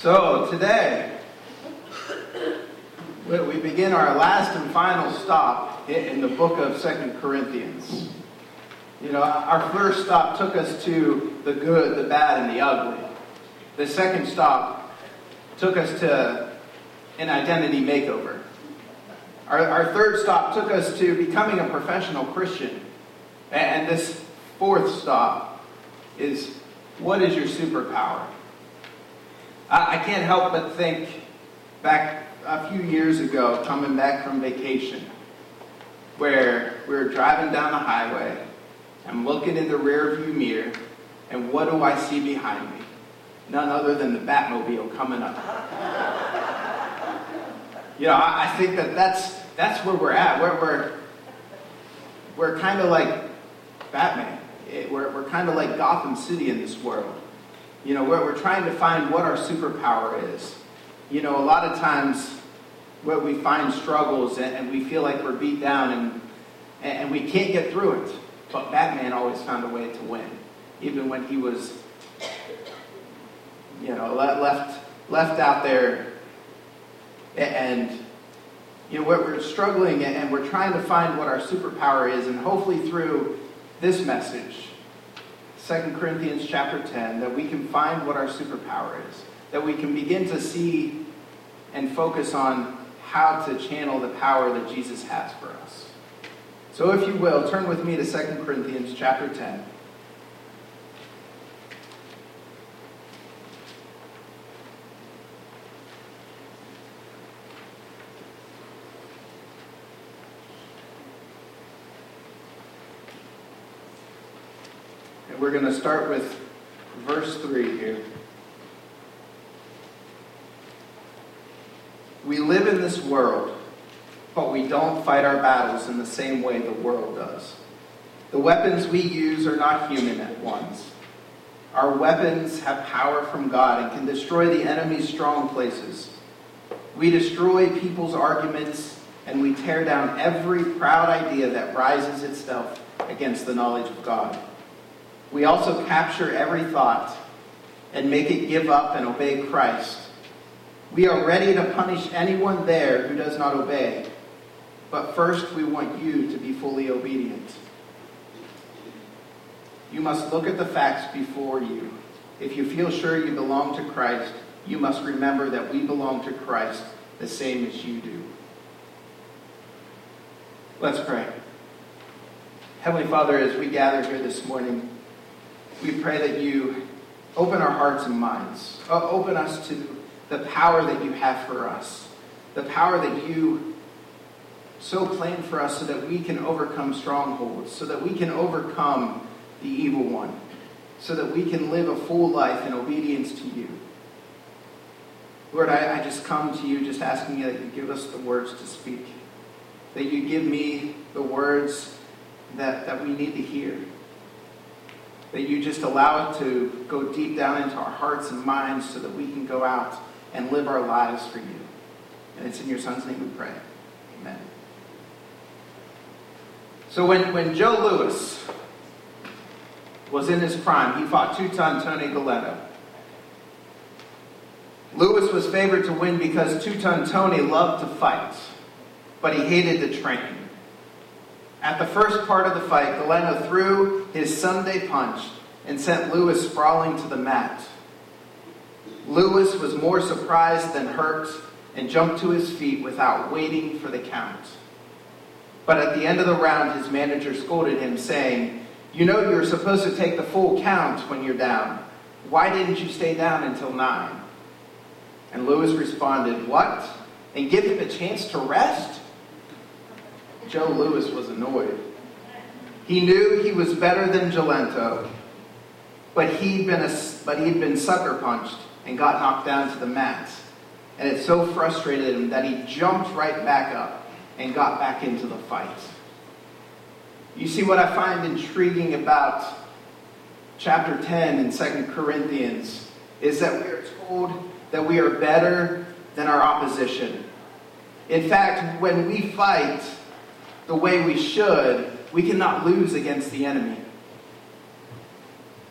So today, we begin our last and final stop in the book of Second Corinthians. You know, our first stop took us to the good, the bad, and the ugly. The second stop took us to an identity makeover. Our, our third stop took us to becoming a professional Christian. And this fourth stop is what is your superpower? I, I can't help but think back a few years ago, coming back from vacation, where we were driving down the highway. I'm looking in the rearview mirror, and what do I see behind me? None other than the Batmobile coming up. you know, I, I think that that's that's where we're at. We're we're, we're kind of like Batman. It, we're we're kind of like Gotham City in this world. You know, we're, we're trying to find what our superpower is. You know, a lot of times where we find struggles and, and we feel like we're beat down and, and we can't get through it. But Batman always found a way to win, even when he was, you know, left left out there. And you know, what we're struggling and we're trying to find what our superpower is, and hopefully through this message, 2 Corinthians chapter 10, that we can find what our superpower is, that we can begin to see and focus on how to channel the power that Jesus has for us. So if you will, turn with me to 2 Corinthians chapter 10. We're going to start with verse 3 here. We live in this world, but we don't fight our battles in the same way the world does. The weapons we use are not human at once. Our weapons have power from God and can destroy the enemy's strong places. We destroy people's arguments and we tear down every proud idea that rises itself against the knowledge of God. We also capture every thought and make it give up and obey Christ. We are ready to punish anyone there who does not obey. But first, we want you to be fully obedient. You must look at the facts before you. If you feel sure you belong to Christ, you must remember that we belong to Christ the same as you do. Let's pray. Heavenly Father, as we gather here this morning, we pray that you open our hearts and minds. Uh, open us to the power that you have for us. The power that you so plan for us so that we can overcome strongholds, so that we can overcome the evil one, so that we can live a full life in obedience to you. Lord, I, I just come to you just asking you that you give us the words to speak, that you give me the words that, that we need to hear that you just allow it to go deep down into our hearts and minds so that we can go out and live our lives for you. And it's in your son's name we pray. Amen. So when, when Joe Louis was in his prime, he fought two-ton Tony Galento. Louis was favored to win because two-ton Tony loved to fight, but he hated to train. At the first part of the fight, Galento threw his Sunday punch and sent Louis sprawling to the mat. Louis was more surprised than hurt and jumped to his feet without waiting for the count. But at the end of the round, his manager scolded him, saying, You know you're supposed to take the full count when you're down. Why didn't you stay down until nine? And Louis responded, What? And give him a chance to rest? Joe Louis was annoyed. He knew he was better than Galento, but he'd been a, but he'd been sucker punched and got knocked down to the mat. And it so frustrated him that he jumped right back up and got back into the fight. You see what I find intriguing about chapter 10 in 2 Corinthians is that we are told that we are better than our opposition. In fact, when we fight, the way we should, we cannot lose against the enemy.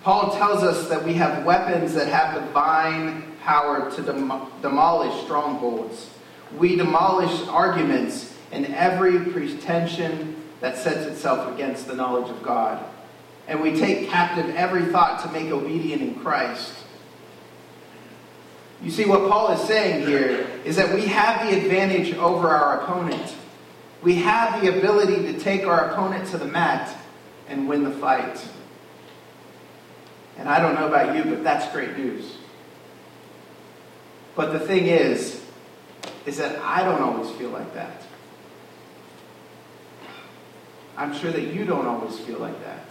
Paul tells us that we have weapons that have divine power to dem- demolish strongholds. We demolish arguments and every pretension that sets itself against the knowledge of God. And we take captive every thought to make obedient in Christ. You see, what Paul is saying here is that we have the advantage over our opponent. We have the ability to take our opponent to the mat and win the fight. And I don't know about you, but that's great news. But the thing is, is that I don't always feel like that. I'm sure that you don't always feel like that.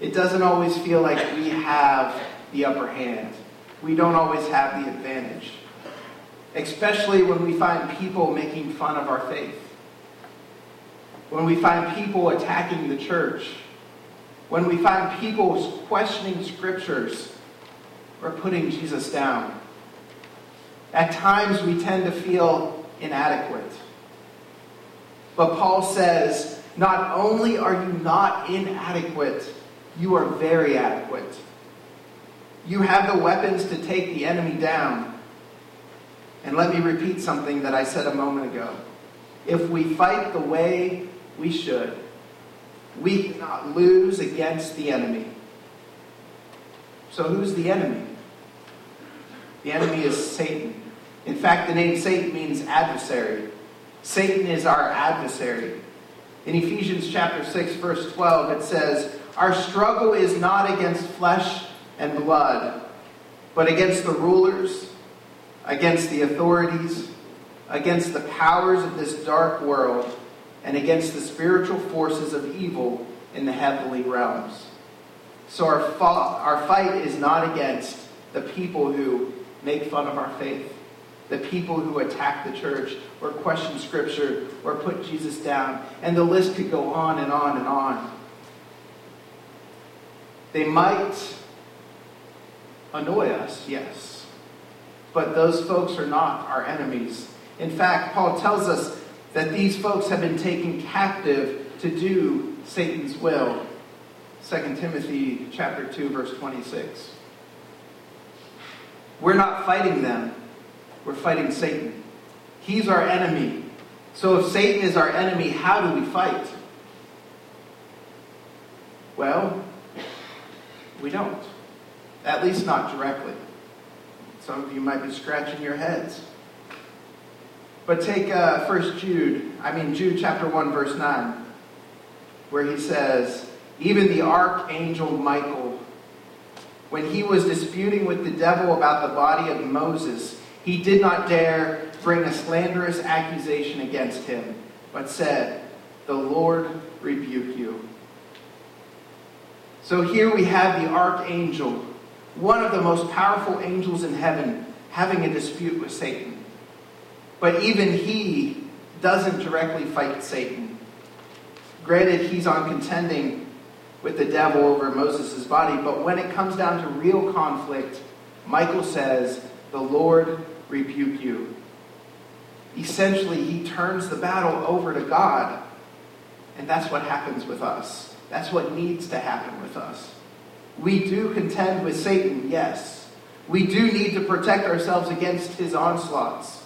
It doesn't always feel like we have the upper hand. We don't always have the advantage. Especially when we find people making fun of our faith. When we find people attacking the church. When we find people questioning scriptures or putting Jesus down. At times we tend to feel inadequate. But Paul says, not only are you not inadequate, you are very adequate. You have the weapons to take the enemy down. And let me repeat something that I said a moment ago. If we fight the way we should, we cannot lose against the enemy. So, who's the enemy? The enemy is Satan. In fact, the name Satan means adversary. Satan is our adversary. In Ephesians chapter 6, verse 12, it says, Our struggle is not against flesh and blood, but against the rulers, against the authorities, against the powers of this dark world, and against the spiritual forces of evil in the heavenly realms. So our, our fight is not against the people who make fun of our faith the people who attack the church or question scripture or put Jesus down. And the list could go on and on and on. They might annoy us, yes. But those folks are not our enemies. In fact, Paul tells us that these folks have been taken captive to do Satan's will. 2 Timothy chapter 2 verse 26. We're not fighting them we're fighting Satan. He's our enemy. So if Satan is our enemy, how do we fight? Well, we don't. At least not directly. Some of you might be scratching your heads. But take uh, First Jude, I mean Jude chapter 1, verse 9, where he says, Even the archangel Michael, when he was disputing with the devil about the body of Moses, he did not dare bring a slanderous accusation against him, but said, The Lord rebuke you. So here we have the archangel, one of the most powerful angels in heaven, having a dispute with Satan. But even he doesn't directly fight Satan. Granted, he's on contending with the devil over Moses' body, but when it comes down to real conflict, Michael says, The Lord rebuke you. Essentially, he turns the battle over to God. And that's what happens with us. That's what needs to happen with us. We do contend with Satan, yes. We do need to protect ourselves against his onslaughts.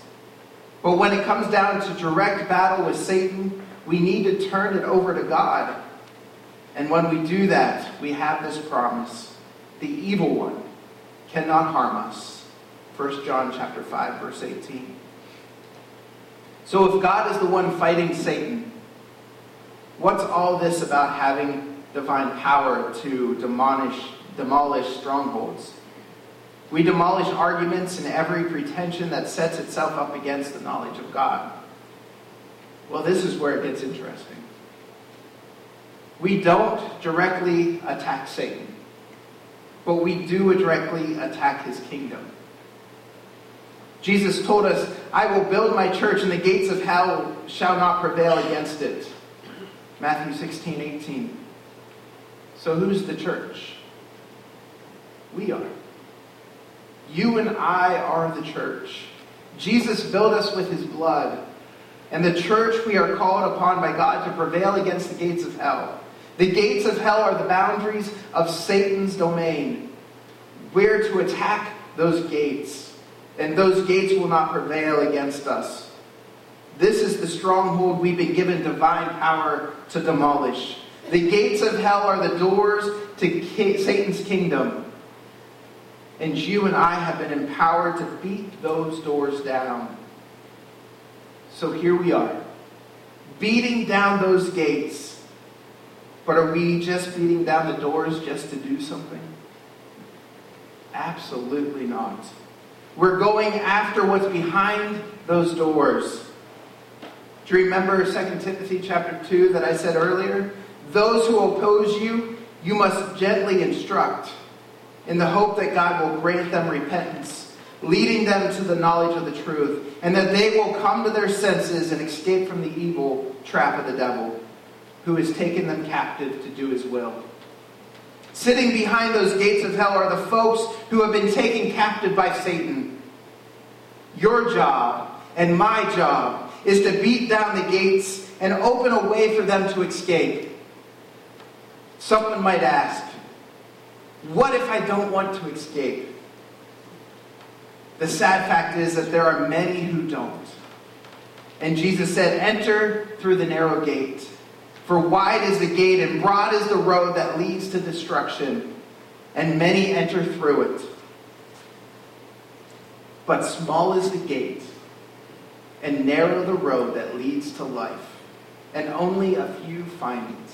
But when it comes down to direct battle with Satan, we need to turn it over to God. And when we do that, we have this promise the evil one cannot harm us. 1 John chapter 5 verse 18. So if God is the one fighting Satan, what's all this about having divine power to demolish demolish strongholds? We demolish arguments and every pretension that sets itself up against the knowledge of God. Well, this is where it gets interesting. We don't directly attack Satan, but we do directly attack his kingdom. Jesus told us, I will build my church and the gates of hell shall not prevail against it. Matthew 16, 18. So who's the church? We are. You and I are the church. Jesus built us with his blood. And the church we are called upon by God to prevail against the gates of hell. The gates of hell are the boundaries of Satan's domain. We're to attack those gates, and those gates will not prevail against us. This is the stronghold we've been given divine power to demolish. The gates of hell are the doors to Satan's kingdom. And you and I have been empowered to beat those doors down. So here we are, beating down those gates. But are we just beating down the doors just to do something? Absolutely not. We're going after what's behind those doors. Do you remember 2 Timothy chapter 2 that I said earlier? Those who oppose you, you must gently instruct in the hope that God will grant them repentance, leading them to the knowledge of the truth, and that they will come to their senses and escape from the evil trap of the devil, who has taken them captive to do his will. Sitting behind those gates of hell are the folks who have been taken captive by Satan. Your job and my job is to beat down the gates and open a way for them to escape. Someone might ask, what if I don't want to escape? The sad fact is that there are many who don't. And Jesus said, Enter through the narrow gate. For wide is the gate and broad is the road that leads to destruction, and many enter through it. But small is the gate, and narrow the road that leads to life, and only a few find it.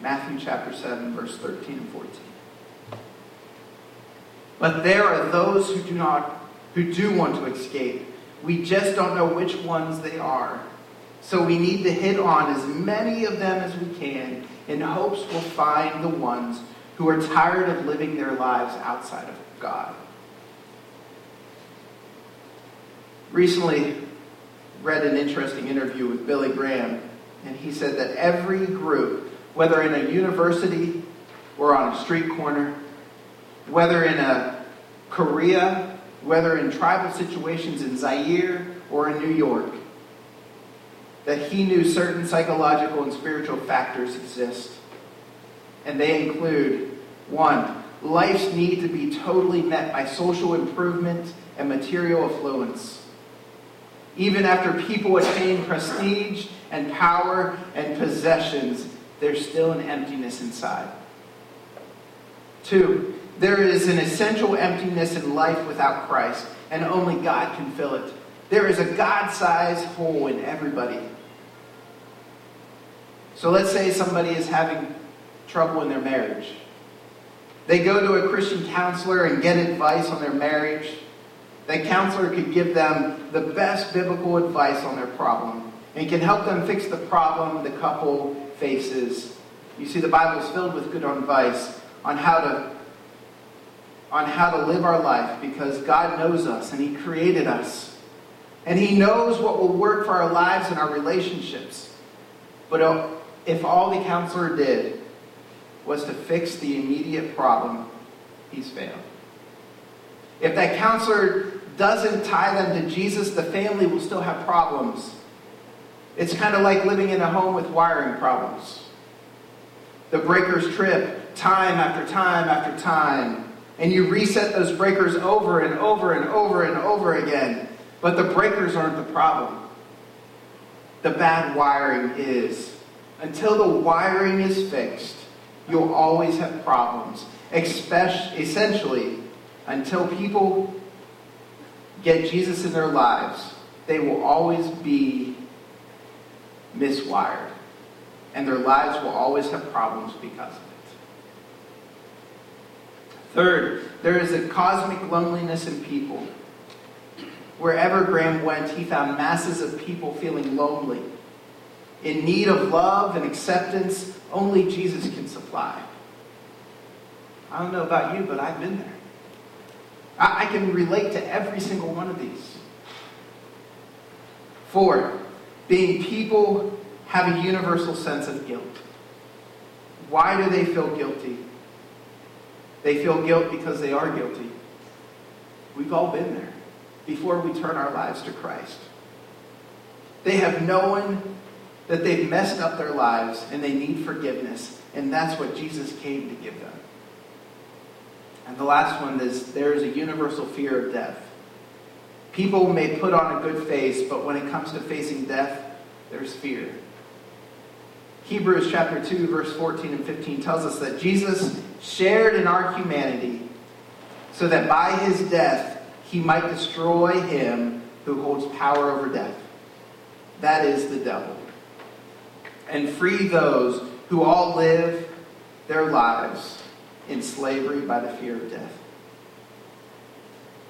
Matthew chapter 7, verse 13 and 14. But there are those who do not, who do want to escape. We just don't know which ones they are. So we need to hit on as many of them as we can in hopes we'll find the ones who are tired of living their lives outside of God. Recently read an interesting interview with Billy Graham, and he said that every group, whether in a university or on a street corner, whether in a Korea, whether in tribal situations in Zaire or in New York, that he knew certain psychological and spiritual factors exist. And they include one, life's need to be totally met by social improvement and material affluence. Even after people attain prestige and power and possessions, there's still an emptiness inside. Two, there is an essential emptiness in life without Christ, and only God can fill it. There is a God sized hole in everybody. So let's say somebody is having trouble in their marriage. They go to a Christian counselor and get advice on their marriage. That counselor could give them the best biblical advice on their problem and can help them fix the problem the couple faces. You see, the Bible is filled with good advice on how to on how to live our life because God knows us and He created us. And He knows what will work for our lives and our relationships. But uh, if all the counselor did was to fix the immediate problem, he's failed. If that counselor doesn't tie them to Jesus, the family will still have problems. It's kind of like living in a home with wiring problems. The breakers trip time after time after time and you reset those breakers over and over and over and over again. But the breakers aren't the problem. The bad wiring is. Until the wiring is fixed, you'll always have problems. Especially, essentially, until people get Jesus in their lives, they will always be miswired. And their lives will always have problems because of it. Third, there is a cosmic loneliness in people. Wherever Graham went, he found masses of people feeling lonely, in need of love and acceptance only Jesus can supply. I don't know about you, but I've been there. I, can relate to every single one of these. Four, being people have a universal sense of guilt. Why do they feel guilty? They feel guilt because they are guilty. We've all been there before we turn our lives to Christ. They have known that they've messed up their lives and they need forgiveness, and that's what Jesus came to give them. And the last one is there is a universal fear of death. People may put on a good face, but when it comes to facing death, there's fear. Hebrews chapter 2, verse 14 and 15 tells us that Jesus shared in our humanity so that by his death he might destroy him who holds power over death. That is the devil. And free those who all live their lives in slavery by the fear of death.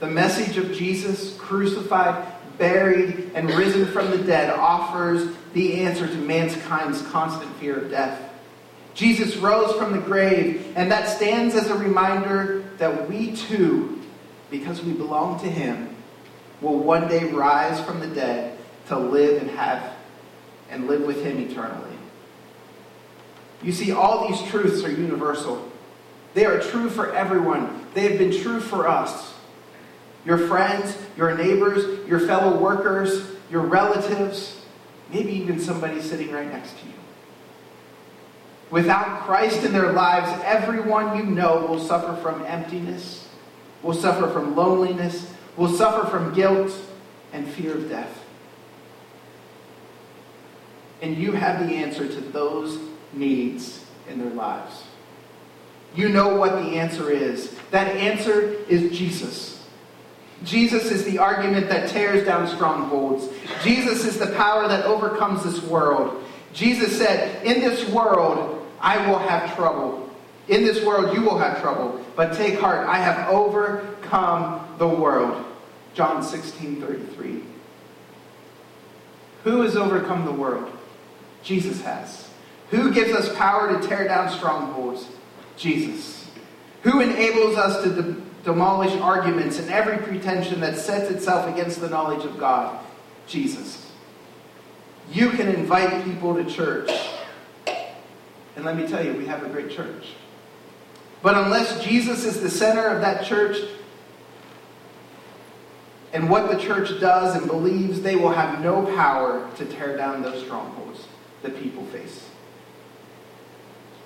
The message of Jesus, crucified, buried, and risen from the dead, offers the answer to mankind's constant fear of death. Jesus rose from the grave, and that stands as a reminder that we too, because we belong to Him, will one day rise from the dead to live and have and live with Him eternally. You see, all these truths are universal. They are true for everyone. They have been true for us. Your friends, your neighbors, your fellow workers, your relatives, maybe even somebody sitting right next to you. Without Christ in their lives, everyone you know will suffer from emptiness, will suffer from loneliness, will suffer from guilt and fear of death. And you have the answer to those needs in their lives. You know what the answer is. That answer is Jesus. Jesus is the argument that tears down strongholds. Jesus is the power that overcomes this world. Jesus said, In this world, I will have trouble. In this world, you will have trouble. But take heart, I have overcome the world. John 16 33. Who has overcome the world? Jesus has. Who gives us power to tear down strongholds? Jesus. Who enables us to de- demolish arguments and every pretension that sets itself against the knowledge of God? Jesus. You can invite people to church. And let me tell you, we have a great church. But unless Jesus is the center of that church and what the church does and believes, they will have no power to tear down those strongholds that people face.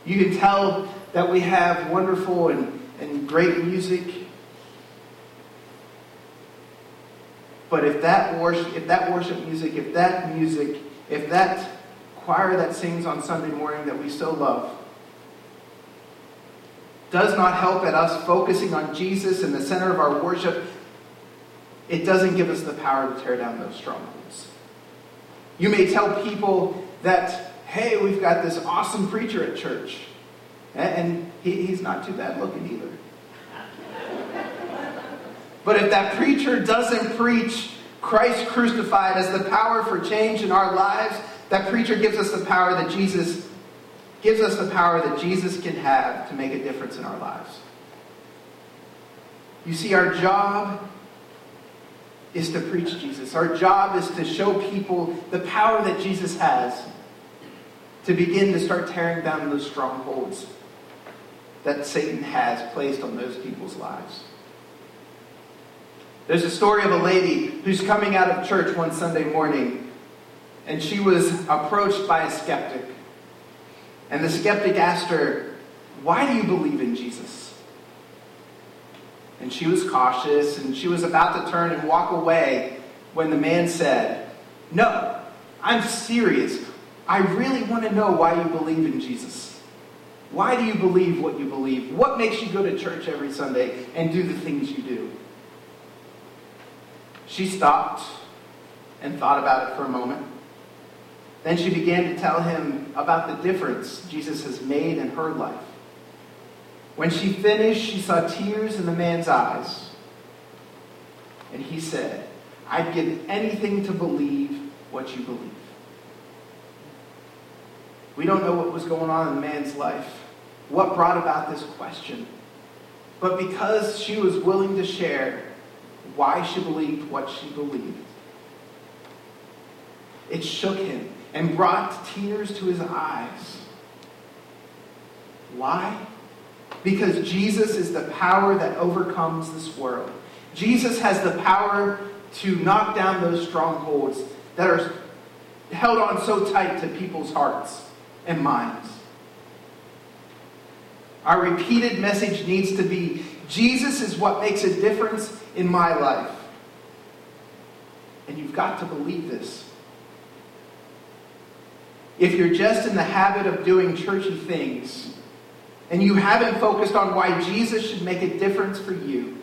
You can tell that we have wonderful and, and great music. But if that worship, if that worship music, if that music, if that choir that sings on Sunday morning that we so love does not help at us focusing on Jesus in the center of our worship, it doesn't give us the power to tear down those strongholds. You may tell people that, hey, we've got this awesome preacher at church. And he, he's not too bad looking either. But if that preacher doesn't preach Christ crucified as the power for change in our lives, that preacher gives us the power that Jesus gives us the power that Jesus can have to make a difference in our lives. You see, our job is to preach Jesus. Our job is to show people the power that Jesus has to begin to start tearing down those strongholds that Satan has placed on those people's lives. There's a story of a lady who's coming out of church one Sunday morning, and she was approached by a skeptic. And the skeptic asked her, Why do you believe in Jesus? And she was cautious, and she was about to turn and walk away when the man said, No, I'm serious. I really want to know why you believe in Jesus. Why do you believe what you believe? What makes you go to church every Sunday and do the things you do? She stopped and thought about it for a moment. Then she began to tell him about the difference Jesus has made in her life. When she finished, she saw tears in the man's eyes. And he said, I'd give anything to believe what you believe. We don't know what was going on in the man's life, what brought about this question. But because she was willing to share why she believed what she believed, it shook him and brought tears to his eyes. Why? Because Jesus is the power that overcomes this world. Jesus has the power to knock down those strongholds that are held on so tight to people's hearts and minds. Our repeated message needs to be Jesus is what makes a difference in my life. And you've got to believe this. If you're just in the habit of doing churchy things and you haven't focused on why Jesus should make a difference for you,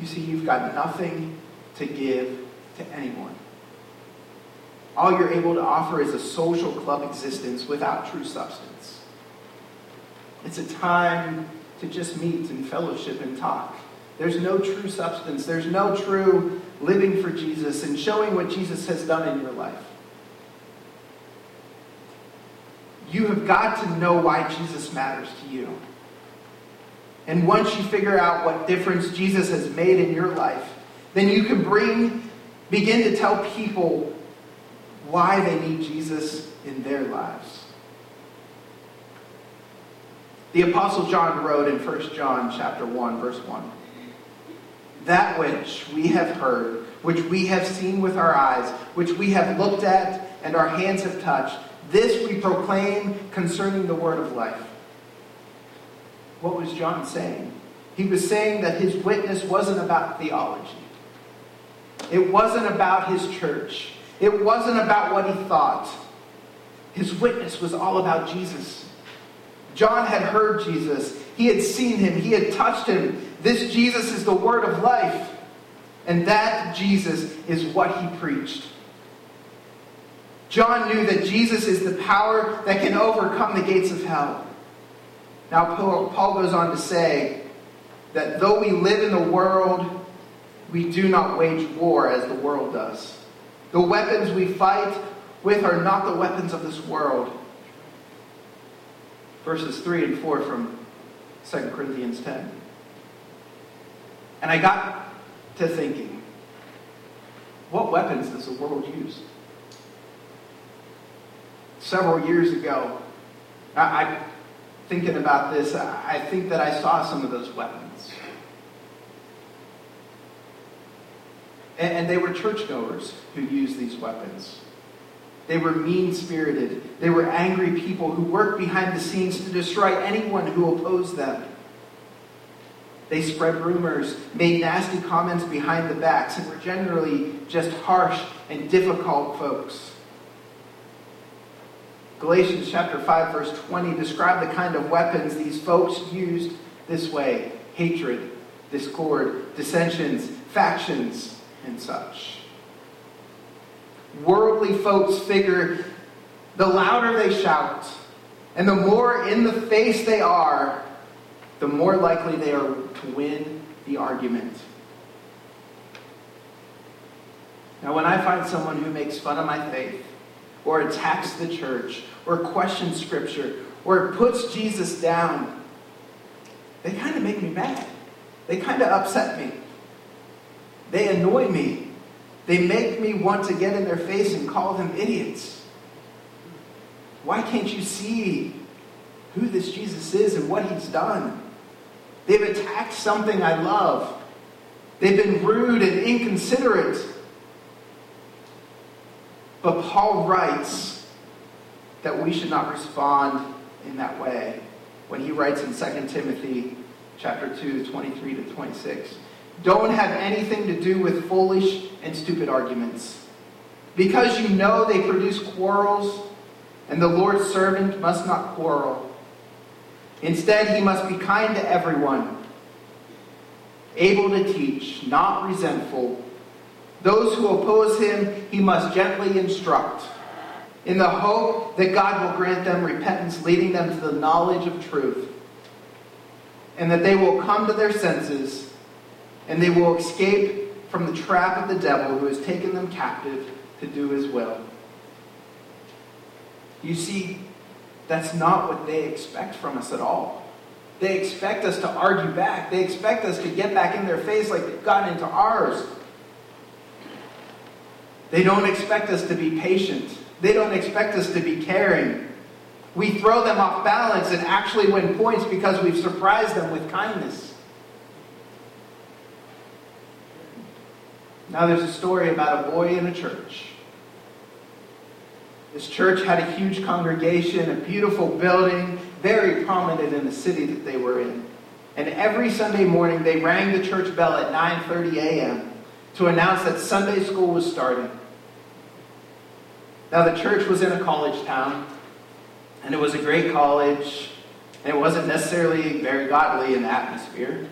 you see, you've got nothing to give to anyone. All you're able to offer is a social club existence without true substance. It's a time to just meet and fellowship and talk. There's no true substance. There's no true living for Jesus and showing what Jesus has done in your life. You have got to know why Jesus matters to you. And once you figure out what difference Jesus has made in your life, then you can bring, begin to tell people why they need Jesus in their lives. The apostle John wrote in 1 John chapter 1 verse 1. That which we have heard, which we have seen with our eyes, which we have looked at and our hands have touched, this we proclaim concerning the word of life. What was John saying? He was saying that his witness wasn't about theology. It wasn't about his church. It wasn't about what he thought. His witness was all about Jesus. John had heard Jesus. He had seen him. He had touched him. This Jesus is the word of life. And that Jesus is what he preached. John knew that Jesus is the power that can overcome the gates of hell. Now, Paul goes on to say that though we live in the world, we do not wage war as the world does. The weapons we fight with are not the weapons of this world. Verses 3 and 4 from 2 Corinthians 10. And I got to thinking, what weapons does the world use? Several years ago, I, thinking about this, I think that I saw some of those weapons. And, and they were churchgoers who used these weapons. They were mean spirited. They were angry people who worked behind the scenes to destroy anyone who opposed them. They spread rumors, made nasty comments behind the backs, and were generally just harsh and difficult folks. Galatians chapter 5 verse 20 describe the kind of weapons these folks used this way. Hatred, discord, dissensions, factions, and such. Worldly folks figure the louder they shout and the more in the face they are, the more likely they are to win the argument. Now, when I find someone who makes fun of my faith, or attacks the church, or questions Scripture, or puts Jesus down, they kind of make me mad. They kind of upset me. They annoy me. They make me want to get in their face and call them idiots. Why can't you see who this Jesus is and what he's done? They've attacked something I love. They've been rude and inconsiderate. But Paul writes that we should not respond in that way when he writes in 2 Timothy chapter 2, 23 to 26. Don't have anything to do with foolish and stupid arguments. Because you know they produce quarrels, and the Lord's servant must not quarrel. Instead, he must be kind to everyone, able to teach, not resentful. Those who oppose him, he must gently instruct, in the hope that God will grant them repentance, leading them to the knowledge of truth, and that they will come to their senses and they will escape from the trap of the devil who has taken them captive to do his will. You see, that's not what they expect from us at all. They expect us to argue back. They expect us to get back in their face like they've gotten into ours. They don't expect us to be patient. They don't expect us to be caring. We throw them off balance and actually win points because we've surprised them with kindness. Now, there's a story about a boy in a church. This church had a huge congregation, a beautiful building, very prominent in the city that they were in. And every Sunday morning, they rang the church bell at 9:30 a.m. to announce that Sunday school was starting. Now, the church was in a college town, and it was a great college, and it wasn't necessarily very godly in the atmosphere.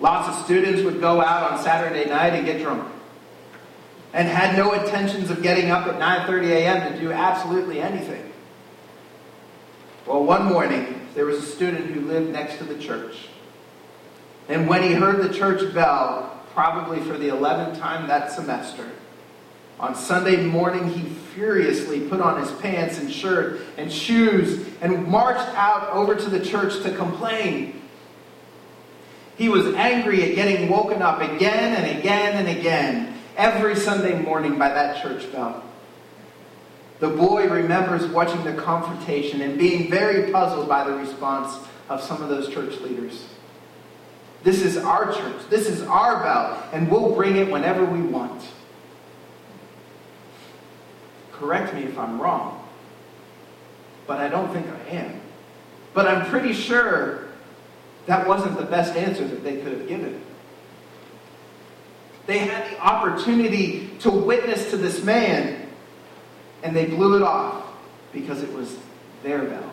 Lots of students would go out on Saturday night and get drunk, and had no intentions of getting up at 9:30 a.m. to do absolutely anything. Well, one morning, there was a student who lived next to the church. And when he heard the church bell, probably for the 11th time that semester, on Sunday morning, he furiously put on his pants and shirt and shoes and marched out over to the church to complain. He was angry at getting woken up again and again and again every Sunday morning by that church bell. The boy remembers watching the confrontation and being very puzzled by the response of some of those church leaders. This is our church. This is our bell, and we'll bring it whenever we want. Correct me if I'm wrong, but I don't think I am. But I'm pretty sure that wasn't the best answer that they could have given. They had the opportunity to witness to this man and they blew it off because it was their bell.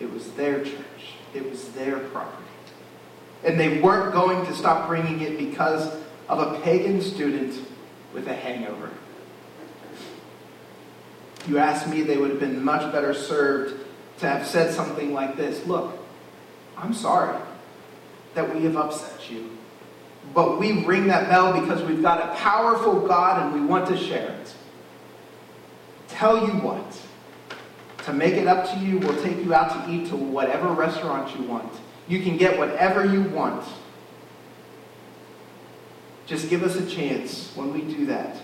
It was their church. It was their property. And they weren't going to stop bringing it because of a pagan student with a hangover. You ask me, they would have been much better served to have said something like this Look, I'm sorry that we have upset you. But we ring that bell because we've got a powerful God and we want to share it tell you what, to make it up to you, we'll take you out to eat to whatever restaurant you want. You can get whatever you want. Just give us a chance when we do that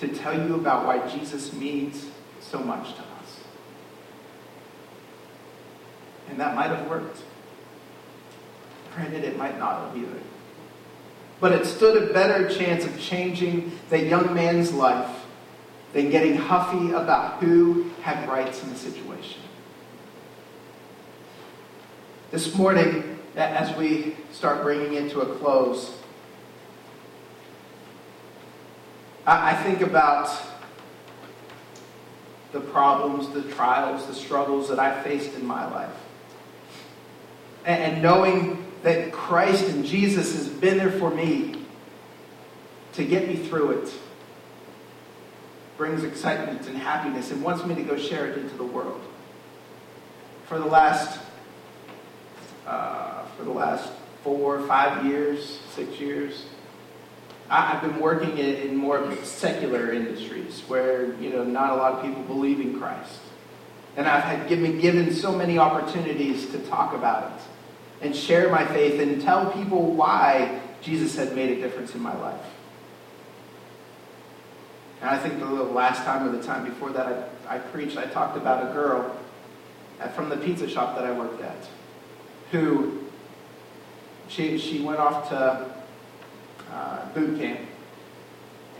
to tell you about why Jesus means so much to us. And that might have worked. Granted, it might not have either. But it stood a better chance of changing the young man's life than getting huffy about who had rights in the situation. This morning, as we start bringing it to a close, I think about the problems, the trials, the struggles that I faced in my life. And knowing that Christ and Jesus has been there for me to get me through it brings excitement and happiness and wants me to go share it into the world. For the last, uh, for the last four, five years, six years, I, have been working in, in more secular industries where you know not a lot of people believe in Christ, and I've had given given so many opportunities to talk about it and share my faith and tell people why Jesus had made a difference in my life. And I think the last time or the time before that I, I preached, I talked about a girl from the pizza shop that I worked at who she, she went off to uh, boot camp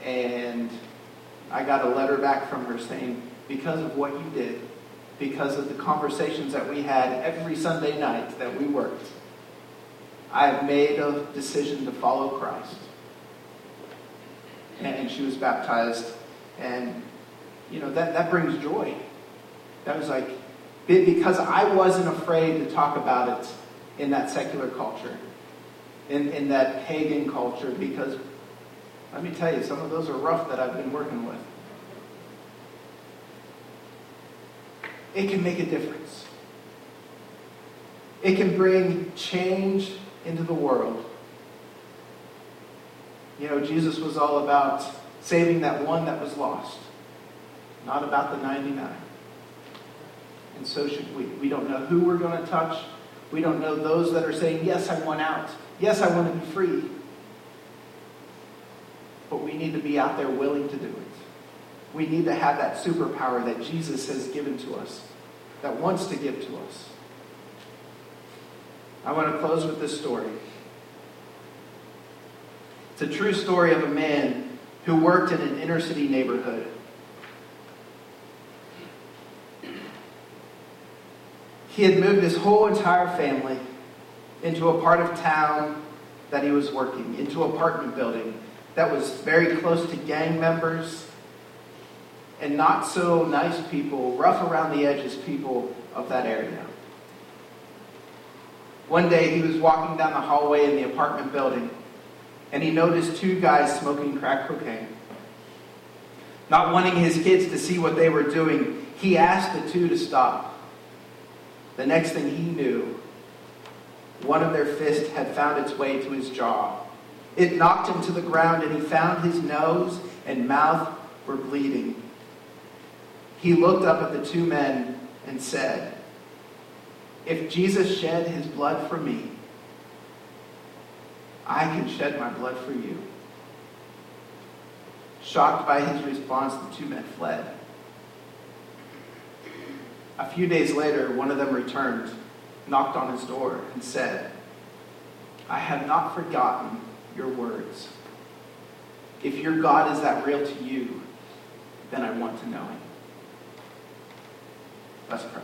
and I got a letter back from her saying, because of what you did, because of the conversations that we had every Sunday night that we worked, I have made a decision to follow Christ and she was baptized. And, you know, that, that brings joy. That was like, because I wasn't afraid to talk about it in that secular culture, in, in that pagan culture, because let me tell you, some of those are rough that I've been working with. It can make a difference. It can bring change into the world. You know, Jesus was all about saving that one that was lost, not about the 99. And so should we. We don't know who we're going to touch. We don't know those that are saying, Yes, I want out. Yes, I want to be free. But we need to be out there willing to do it. We need to have that superpower that Jesus has given to us, that wants to give to us. I want to close with this story. It's a true story of a man who worked in an inner city neighborhood. He had moved his whole entire family into a part of town that he was working, into an apartment building that was very close to gang members and not so nice people, rough around the edges people of that area. One day he was walking down the hallway in the apartment building and he noticed two guys smoking crack cocaine. Not wanting his kids to see what they were doing, he asked the two to stop. The next thing he knew, one of their fists had found its way to his jaw. It knocked him to the ground, and he found his nose and mouth were bleeding. He looked up at the two men and said, If Jesus shed his blood for me, I can shed my blood for you. Shocked by his response, the two men fled. A few days later, one of them returned, knocked on his door, and said, I have not forgotten your words. If your God is that real to you, then I want to know him. Let's pray.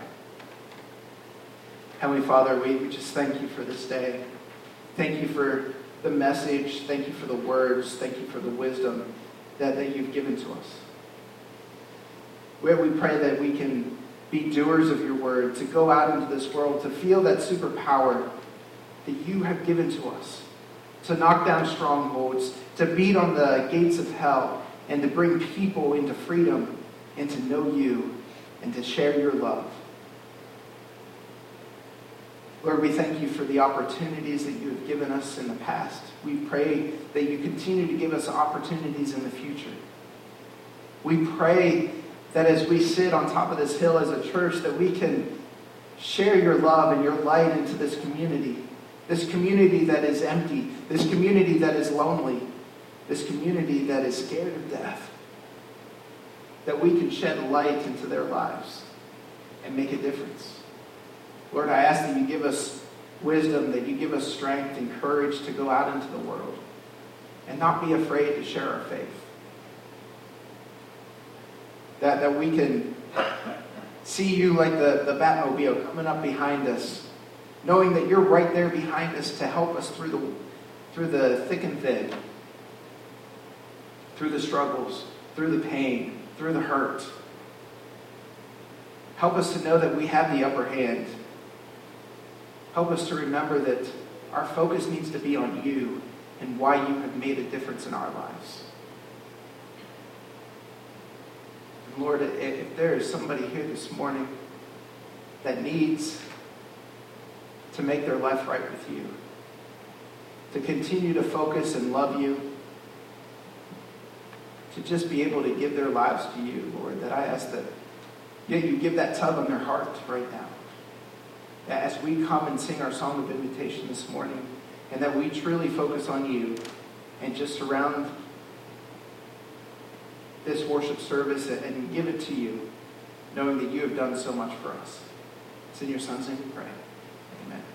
Heavenly Father, we, we just thank you for this day. Thank you for the message. Thank you for the words. Thank you for the wisdom that, that you've given to us. Where we pray that we can be doers of your word, to go out into this world, to feel that superpower that you have given to us, to knock down strongholds, to beat on the gates of hell, and to bring people into freedom and to know you and to share your love. Lord, we thank you for the opportunities that you have given us in the past. We pray that you continue to give us opportunities in the future. We pray that as we sit on top of this hill as a church, that we can share your love and your light into this community. This community that is empty, this community that is lonely, this community that is scared of death. That we can shed light into their lives and make a difference. Lord, I ask that you give us wisdom, that you give us strength and courage to go out into the world and not be afraid to share our faith. That, that we can see you like the, the Batmobile coming up behind us, knowing that you're right there behind us to help us through the, through the thick and thin, through the struggles, through the pain, through the hurt. Help us to know that we have the upper hand Help us to remember that our focus needs to be on you and why you have made a difference in our lives. And Lord, if there is somebody here this morning that needs to make their life right with you, to continue to focus and love you, to just be able to give their lives to you, Lord, that I ask that yeah, you give that tug on their heart right now that as we come and sing our song of invitation this morning, and that we truly focus on you and just surround this worship service and give it to you, knowing that you have done so much for us. It's in your son's name we pray. Amen.